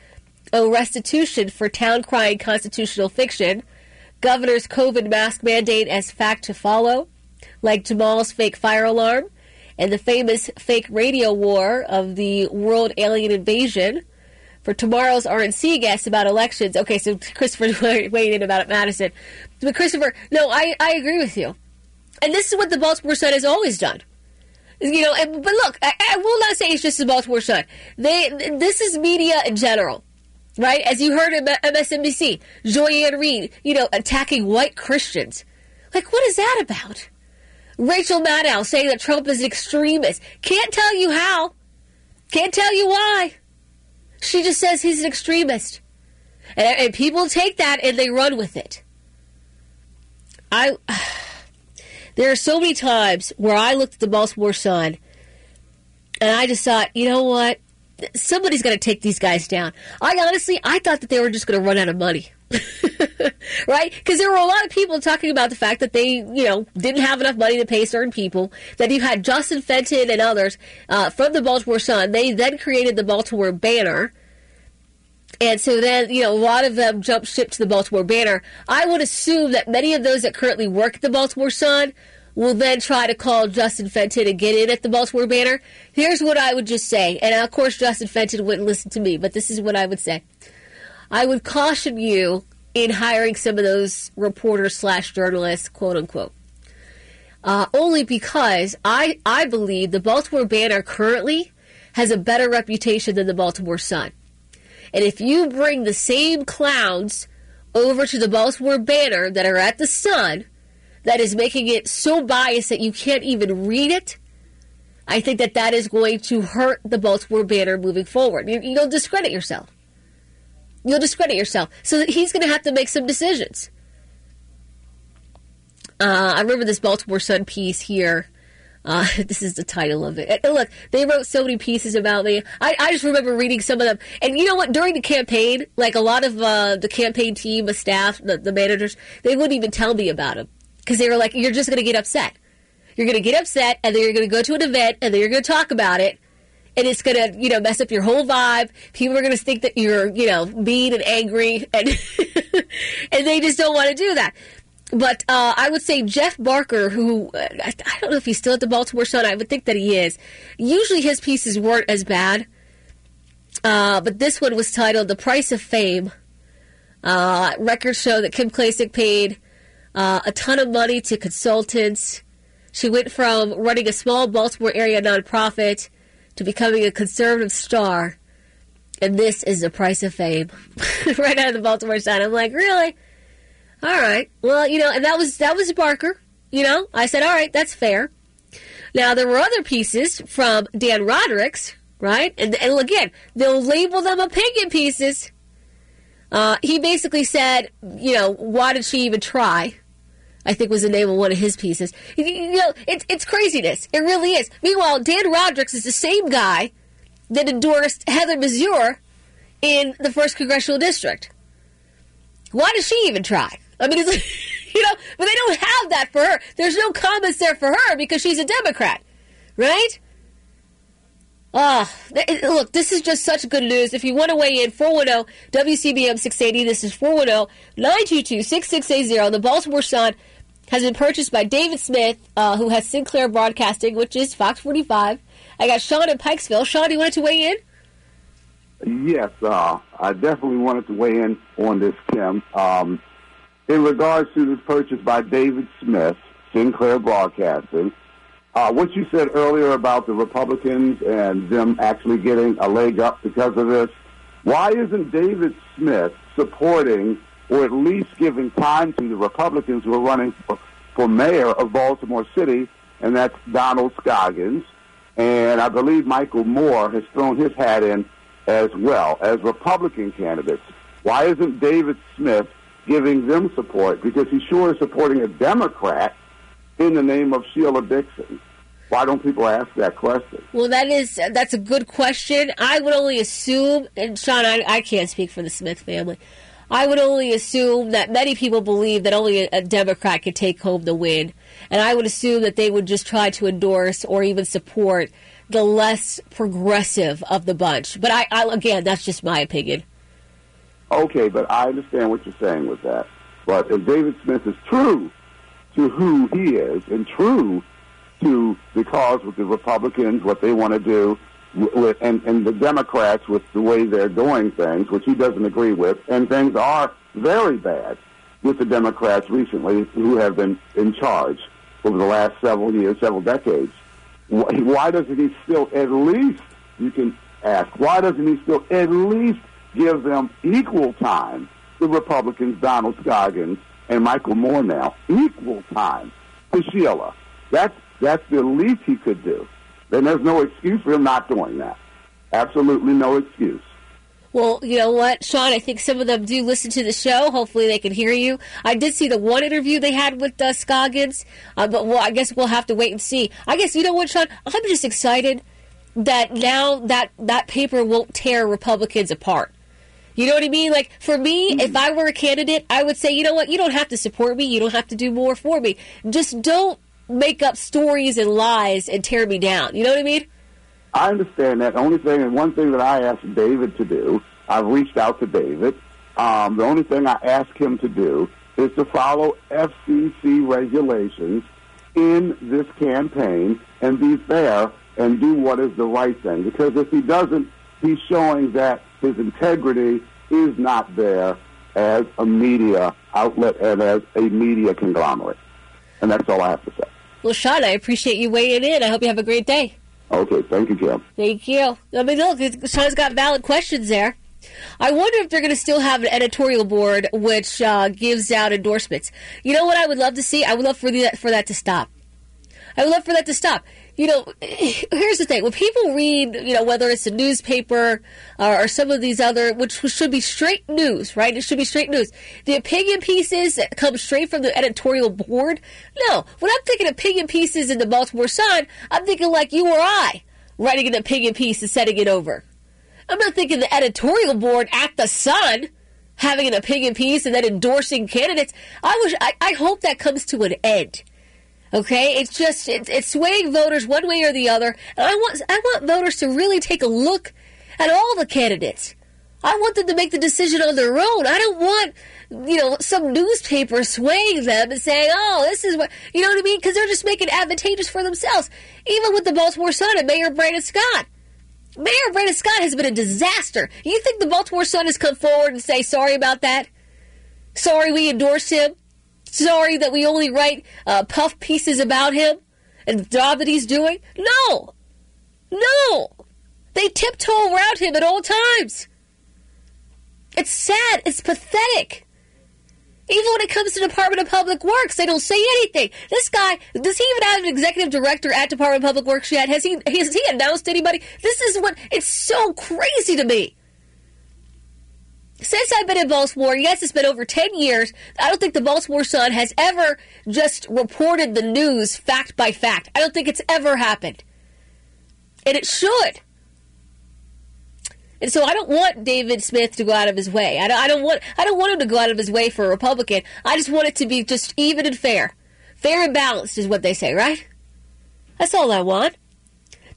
owe restitution for town crying constitutional fiction, governor's COVID mask mandate as fact to follow, like Jamal's fake fire alarm, and the famous fake radio war of the world alien invasion for tomorrow's RNC guest about elections. Okay, so Christopher weighed in about it, Madison. But Christopher, no, I, I agree with you. And this is what the Baltimore Sun has always done. You know, and, but look, I, I, will not say it's just the Baltimore Sun. They, this is media in general, right? As you heard at MSNBC, Joy-Ann Reid, you know, attacking white Christians. Like, what is that about? Rachel Maddow saying that Trump is an extremist. Can't tell you how. Can't tell you why. She just says he's an extremist. And, and people take that and they run with it. I there are so many times where I looked at the Baltimore Sun and I just thought, you know what? Somebody's going to take these guys down. I honestly, I thought that they were just going to run out of money. right? Because there were a lot of people talking about the fact that they, you know, didn't have enough money to pay certain people. That you had Justin Fenton and others uh, from the Baltimore Sun. They then created the Baltimore Banner. And so then, you know, a lot of them jumped ship to the Baltimore Banner. I would assume that many of those that currently work at the Baltimore Sun will then try to call Justin Fenton and get in at the Baltimore Banner. Here's what I would just say. And of course, Justin Fenton wouldn't listen to me, but this is what I would say. I would caution you in hiring some of those reporters slash journalists, quote unquote. Uh, only because I, I believe the Baltimore Banner currently has a better reputation than the Baltimore Sun. And if you bring the same clowns over to the Baltimore Banner that are at the Sun, that is making it so biased that you can't even read it, I think that that is going to hurt the Baltimore Banner moving forward. You'll discredit yourself. You'll discredit yourself. So he's going to have to make some decisions. Uh, I remember this Baltimore Sun piece here. Uh, this is the title of it. And look, they wrote so many pieces about me. I, I, just remember reading some of them. And you know what? During the campaign, like a lot of uh, the campaign team, the staff, the, the managers, they wouldn't even tell me about them because they were like, "You're just going to get upset. You're going to get upset, and then you're going to go to an event, and then you're going to talk about it, and it's going to, you know, mess up your whole vibe. People are going to think that you're, you know, mean and angry, and and they just don't want to do that. But uh, I would say Jeff Barker, who uh, I, I, don't know if he's still at the Baltimore Sun. I would think that he is. Usually his pieces weren't as bad, uh, but this one was titled "The Price of Fame." Uh, records show that Kim Klacik paid uh, a ton of money to consultants. She went from running a small Baltimore area nonprofit to becoming a conservative star. And this is the price of fame. right out of the Baltimore Sun. I'm like, really? All right. Well, you know, and that was that was Barker. You know, I said, all right, that's fair. Now there were other pieces from Dan Rodricks, right? And, and again, they'll label them opinion pieces. Uh, he basically said, you know, why did she even try? I think was the name of one of his pieces. You, know, it's it's craziness. It really is. Meanwhile, Dan Rodricks is the same guy that endorsed Heather Mizeur in the first congressional district. Why does she even try? I mean, it's, you know, but they don't have that for her. There's no comments there for her because she's a Democrat, right? Ah, oh, look, this is just such good news. If you want to weigh in, 410 WCBM 680. This is 410 922 6680. The Baltimore Sun has been purchased by David Smith, uh, who has Sinclair Broadcasting, which is Fox 45. I got Sean in Pikesville. Sean, you wanted to weigh in? Yes, uh, I definitely wanted to weigh in on this, Kim. Um, in regards to this purchase by David Smith, Sinclair Broadcasting, uh, what you said earlier about the Republicans and them actually getting a leg up because of this, why isn't David Smith supporting or at least giving time to the Republicans who are running for, for mayor of Baltimore City, and that's Donald Scoggins, and I believe Michael Moore has thrown his hat in as well as Republican candidates. Why isn't David Smith giving them support? Because he sure is supporting a Democrat in the name of Sheila Dixon? Why don't people ask that question? Well, that is that's a good question. I would only assume, and Sean, I, I can't speak for the Smith family. I would only assume that many people believe that only a, Democrat could take home the win, and I would assume that they would just try to endorse or even support the less progressive of the bunch. But I, I again, that's just my opinion. Okay, but I understand what you're saying with that. But if David Smith is true to who he is and true to the cause with the Republicans, what they want to do, with, and, and the Democrats with the way they're doing things, which he doesn't agree with, and things are very bad with the Democrats recently who have been in charge over the last several years, several decades. Why doesn't he still at least, you can ask, why doesn't he still at least give them equal time, the Republicans, Donald Scoggins and Michael Moore now, equal time to Sheila? That's, that's the least he could do then there's no excuse for him not doing that. Absolutely no excuse. Well, you know what, Sean? I think some of them do listen to the show. Hopefully, they can hear you. I did see the one interview they had with uh, Scoggins, uh, but well, I guess we'll have to wait and see. I guess you know what, Sean? I'm just excited that now that that paper won't tear Republicans apart. You know what I mean? Like for me, mm-hmm. if I were a candidate, I would say, you know what? You don't have to support me. You don't have to do more for me. Just don't make up stories and lies and tear me down. You know what I mean? I understand that. The only thing, and one thing that I asked David to do, I've reached out to David. Um, the only thing I ask him to do is to follow FCC regulations in this campaign and be fair and do what is the right thing. Because if he doesn't, he's showing that his integrity is not there as a media outlet and as a media conglomerate. And that's all I have to say. Well, Sean, I appreciate you weighing in. I hope you have a great day. Okay, thank you, Jim. Thank you. I mean, look, Sean's got valid questions there. I wonder if they're going to still have an editorial board which uh, gives out endorsements. You know what I would love to see? I would love for the, for that to stop. I would love for that to stop you know, here's the thing: when people read, you know, whether it's a newspaper or, or, some of these other, which should be straight news, right? It should be straight news. The opinion pieces that come straight from the editorial board. No, when I'm thinking opinion pieces in the Baltimore Sun, I'm thinking like you or I writing an opinion piece and setting it over. I'm not thinking the editorial board at the Sun having an opinion piece and then endorsing candidates. I wish, I, I hope that comes to an end. Okay, it's just it's, it's swaying voters one way or the other, and I want I want voters to really take a look at all the candidates. I want them to make the decision on their own. I don't want you know some newspaper swaying them and saying, "Oh, this is what you know what I mean," because they're just making advantageous for themselves. Even with the Baltimore Sun and Mayor Brandon Scott. Mayor Brandon Scott has been a disaster. You think the Baltimore Sun has come forward and say sorry about that? Sorry we endorsed him? Sorry that we only write uh, puff pieces about him and the job that he's doing? No. No. They tiptoe around him at all times. It's sad. It's pathetic. Even when it comes to Department of Public Works, they don't say anything. This guy, does he even have an executive director at Department of Public Works yet? Has he has he announced anybody? This is what it's so crazy to me. Since I've been in Baltimore, yes, it's been over 10 years. I don't think the Baltimore Sun has ever just reported the news fact by fact. I don't think it's ever happened. And it should. And so I don't want David Smith to go out of his way. I don't, I don't want I don't want him to go out of his way for a Republican. I just want it to be just even and fair. Fair and balanced is what they say, right? That's all I want.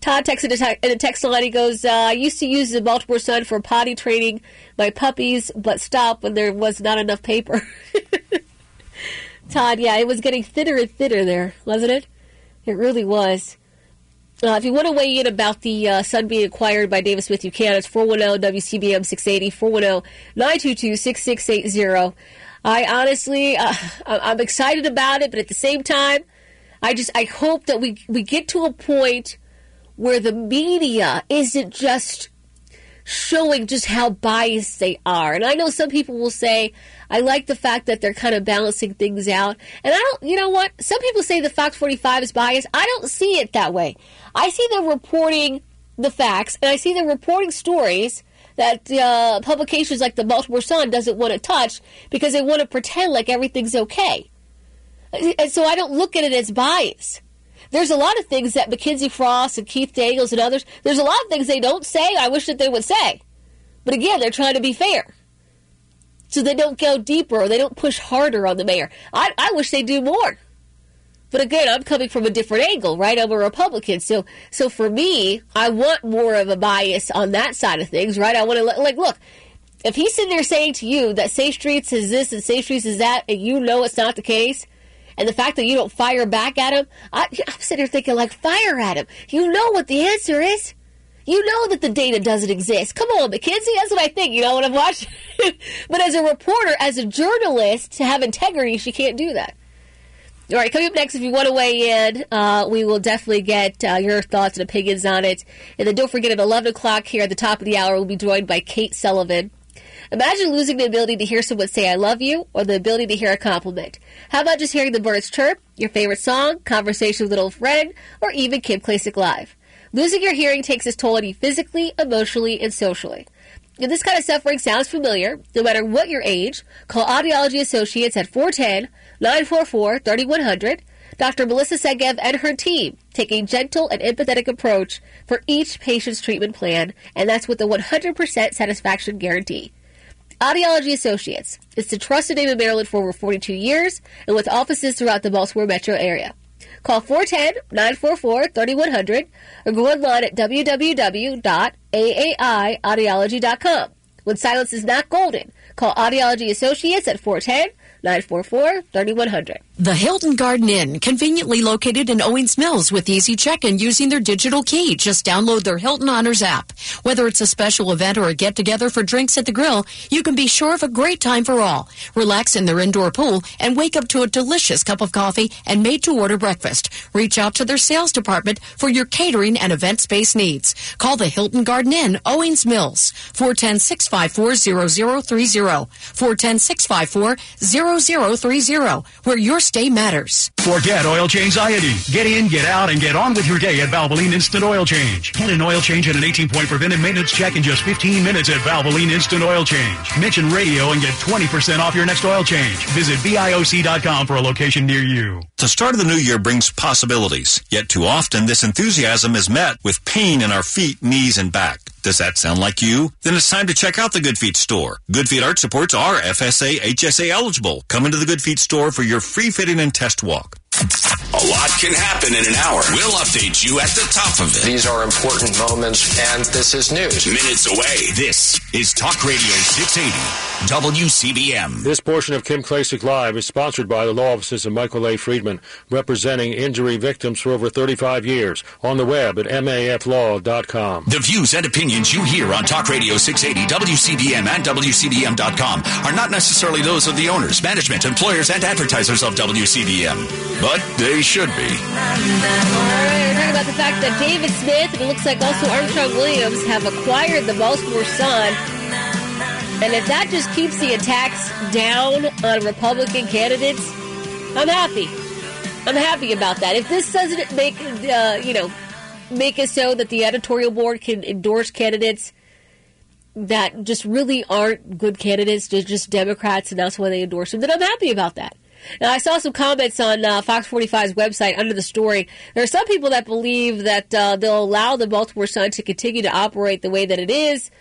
Todd texted in a text line. He goes, uh, I used to use the Baltimore Sun for potty training my puppies, but stopped when there was not enough paper. Todd, yeah, it was getting thinner and thinner there, wasn't it? It really was. Uh, if you want to weigh in about the uh, Sun being acquired by David Smith, you can. It's 410 WCBM 680, 410 922 6680. I honestly, uh, I'm excited about it, but at the same time, I just I hope that we we get to a point where the media isn't just showing just how biased they are. And I know some people will say, I like the fact that they're kind of balancing things out. And I don't, you know what? Some people say the Fox 45 is biased. I don't see it that way. I see them reporting the facts, and I see them reporting stories that uh, publications like the Baltimore Sun doesn't want to touch because they want to pretend like everything's okay. And so I don't look at it as bias. There's a lot of things that Mackenzie Frost and Keith Daniels and others, there's a lot of things they don't say I wish that they would say. But again, they're trying to be fair. So they don't go deeper or they don't push harder on the mayor. I, I wish they do more. But again, I'm coming from a different angle, right? I'm a Republican. So, so for me, I want more of a bias on that side of things, right? I want to, like, look, if he's sitting there saying to you that Safe Streets is this and Safe Streets is that, and you know it's not the case, and the fact that you don't fire back at him, I, I'm sitting here thinking, like, fire at him. You know what the answer is. You know that the data doesn't exist. Come on, Mackenzie. That's what I think. You know what I'm watching. but as a reporter, as a journalist, to have integrity, she can't do that. All right, coming up next, if you want to weigh in, uh, we will definitely get uh, your thoughts and opinions on it. And then don't forget at 11 o'clock here at the top of the hour, we'll be joined by Kate Sullivan. Imagine losing the ability to hear someone say I love you or the ability to hear a compliment. How about just hearing the birds chirp, your favorite song, conversation with an old friend, or even Kim Klacik Live? Losing your hearing takes its toll on you physically, emotionally, and socially. If this kind of suffering sounds familiar, no matter what your age, call Audiology Associates at 410 944 3100. Dr. Melissa Segev and her team take a gentle and empathetic approach for each patient's treatment plan, and that's with a 100% satisfaction guarantee. Audiology Associates is the trusted name in Maryland for over 42 years and with offices throughout the Baltimore metro area. Call 410-944-3100 or go online at www.aaiaudiology.com. When silence is not golden, call Audiology Associates at 410 944 3100. The Hilton Garden Inn, conveniently located in Owings Mills with easy check-in using their digital key. Just download their Hilton Honors app. Whether it's a special event or a get-together for drinks at the grill, you can be sure of a great time for all. Relax in their indoor pool and wake up to a delicious cup of coffee and made-to-order breakfast. Reach out to their sales department for your catering and event space needs. Call the Hilton Garden Inn, Owings Mills, 410-654-0030, 410-654-0030, where your stay matters. Forget oil change anxiety. Get in, get out, and get on with your day at Valvoline Instant Oil Change. Get an oil change and an 18-point preventive maintenance check in just 15 minutes at Valvoline Instant Oil Change. Mention radio and get 20% off your next oil change. Visit VIOC.com for a location near you. The start of the new year brings possibilities, yet too often this enthusiasm is met with pain in our feet, knees, and back. Does that sound like you? Then it's time to check out the Good Feet store. Good Feet Arch Supports are FSA HSA eligible. Come into the Good Feet store for your free fitting and test walk. A lot can happen in an hour. We'll update you at the top of it. These are important moments, and this is news. Minutes away. This is Talk Radio 680, WCBM. This portion of Kim Klacik Live is sponsored by the law offices of Michael A. Friedman, representing injury victims for over 35 years. On the web at maflaw.com. The views and opinions you hear on Talk Radio 680, WCBM, and WCBM.com are not necessarily those of the owners, management, employers, and advertisers of WCBM. But they should be. All right, we're talking about the fact that David Smith and it looks like also Armstrong Williams have acquired the Baltimore Sun. And if that just keeps the attacks down on Republican candidates, I'm happy. I'm happy about that. If this doesn't make, uh, you know, make it so that the editorial board can endorse candidates that just really aren't good candidates, just Democrats, and that's why they endorse them, then I'm happy about that. Now, I saw some comments on uh, Fox 45's website under the story. There are some people that believe that uh, they'll allow the Baltimore Sun to continue to operate the way that it is,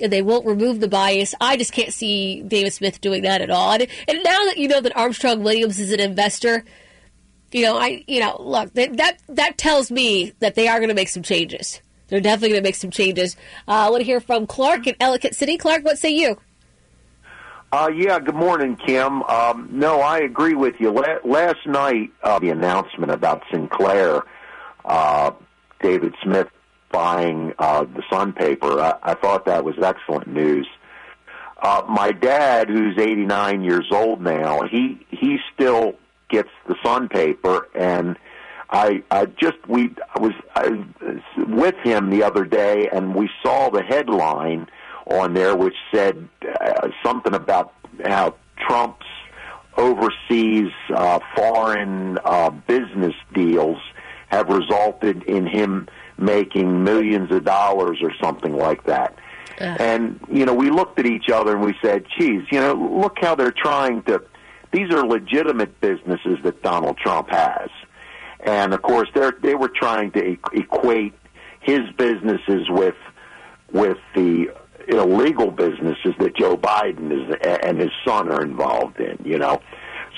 and they won't remove the bias. I just can't see David Smith doing that at all. And, and now that you know that Armstrong Williams is an investor, you know, I, you know, look, that that, that tells me that they are going to make some changes. They're definitely going to make some changes. Uh, I want to hear from Clark in Ellicott City. Clark, what say you? Uh, yeah, good morning, Kim. Um, no, I agree with you. La- last night, uh, the announcement about Sinclair, uh, David Smith buying uh, the Sun paper, I-, I thought that was excellent news. Uh, my dad, who's 89 years old now, he he still gets the Sun paper, and I I just we I was I was with him the other day, and we saw the headline on there which said uh, something about how Trump's overseas uh, foreign uh, business deals have resulted in him making millions of dollars or something like that. And you know, we looked at each other and we said, "Geez, you know, look how they're trying to." These are legitimate businesses that Donald Trump has, and of course, they they were trying to equate his businesses with with the illegal businesses that Joe Biden is and his son are involved in. You know,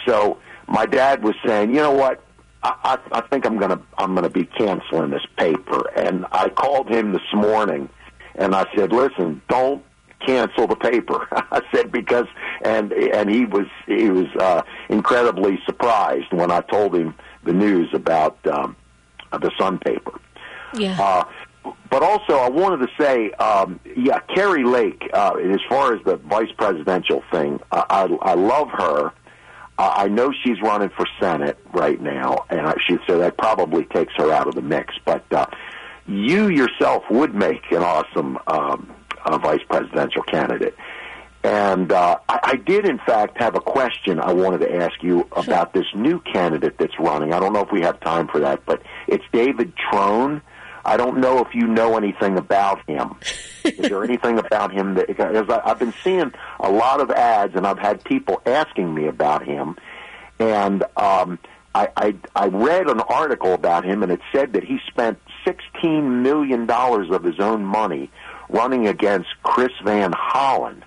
so my dad was saying, you know what, I, I, I think I'm gonna I'm gonna be canceling this paper, and I called him this morning, and I said, listen, don't cancel the paper. I said because and and he was he was uh, incredibly surprised when I told him the news about um, the Sun paper. Yeah. Uh, but also, I wanted to say, um, yeah, Kari Lake. Uh, as far as the vice presidential thing, uh, I, I love her. Uh, I know she's running for Senate right now, and I, she so that probably takes her out of the mix. But uh, you yourself would make an awesome um, uh, vice presidential candidate. And uh, I, I did, in fact, have a question I wanted to ask you about this new candidate that's running. I don't know if we have time for that, but it's David Trone. I don't know if you know anything about him. Is there anything about him that? Because I've been seeing a lot of ads, and I've had people asking me about him, and um, I, I I read an article about him, and it said that he spent sixteen million dollars of his own money running against Chris Van Hollen,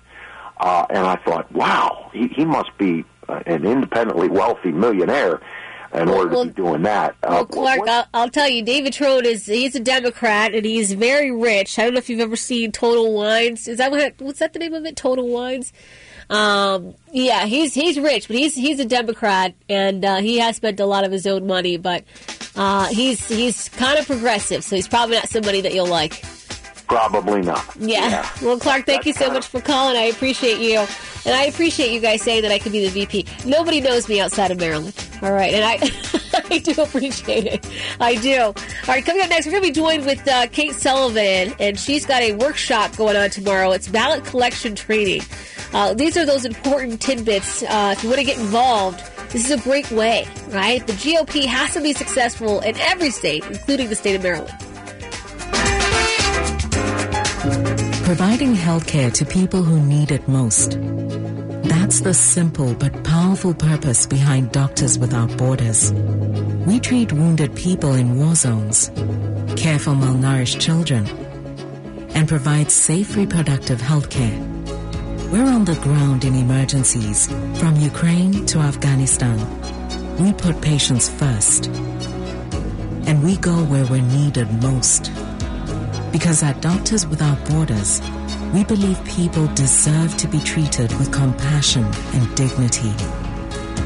uh, and I thought, wow, he, he must be uh, an independently wealthy millionaire in order to be doing that. Uh, Well, Clark, I'll, I'll tell you, David Trone is he's a Democrat and he's very rich. I don't know if you've ever seen Total Wines. Is that what what's that the name of it? Total Wines. Um, yeah, he's he's rich, but he's he's a Democrat and uh, he has spent a lot of his own money. But uh, he's he's kind of progressive, so he's probably not somebody that you'll like. Probably not. Yeah. Well, Clark, thank you so much for calling. I appreciate you. And I appreciate you guys saying that I could be the VP. Nobody knows me outside of Maryland. All right. And I, I do appreciate it. I do. All right. Coming up next, we're going to be joined with uh, Kate Sullivan, and she's got a workshop going on tomorrow. It's ballot collection training. Uh, these are those important tidbits. Uh, if you want to get involved, this is a great way, right? The GOP has to be successful in every state, including the state of Maryland. Providing healthcare to people who need it most. That's the simple but powerful purpose behind Doctors Without Borders. We treat wounded people in war zones, care for malnourished children, and provide safe reproductive healthcare. We're on the ground in emergencies, from Ukraine to Afghanistan. We put patients first. And we go where we're needed most. Because at Doctors Without Borders, we believe people deserve to be treated with compassion and dignity.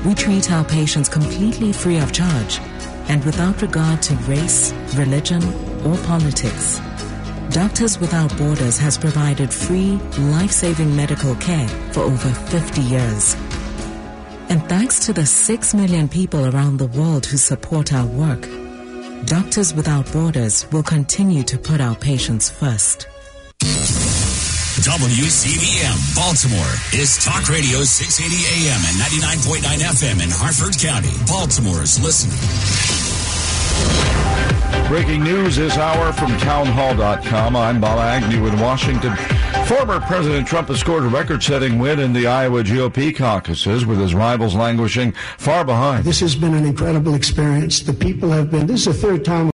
We treat our patients completely free of charge and without regard to race, religion, or politics. Doctors Without Borders has provided free, life-saving medical care for over 50 years. And thanks to the 6 million people around the world who support our work, Doctors Without Borders will continue to put our patients first. WCBM Baltimore is Talk Radio 680 AM and 99.9 FM in Harford County. Baltimore's listening. Breaking news this hour from townhall.com. I'm Bob Agnew in Washington. Former President Trump has scored a record setting win in the Iowa GOP caucuses with his rivals languishing far behind. This has been an incredible experience. The people have been, this is the third time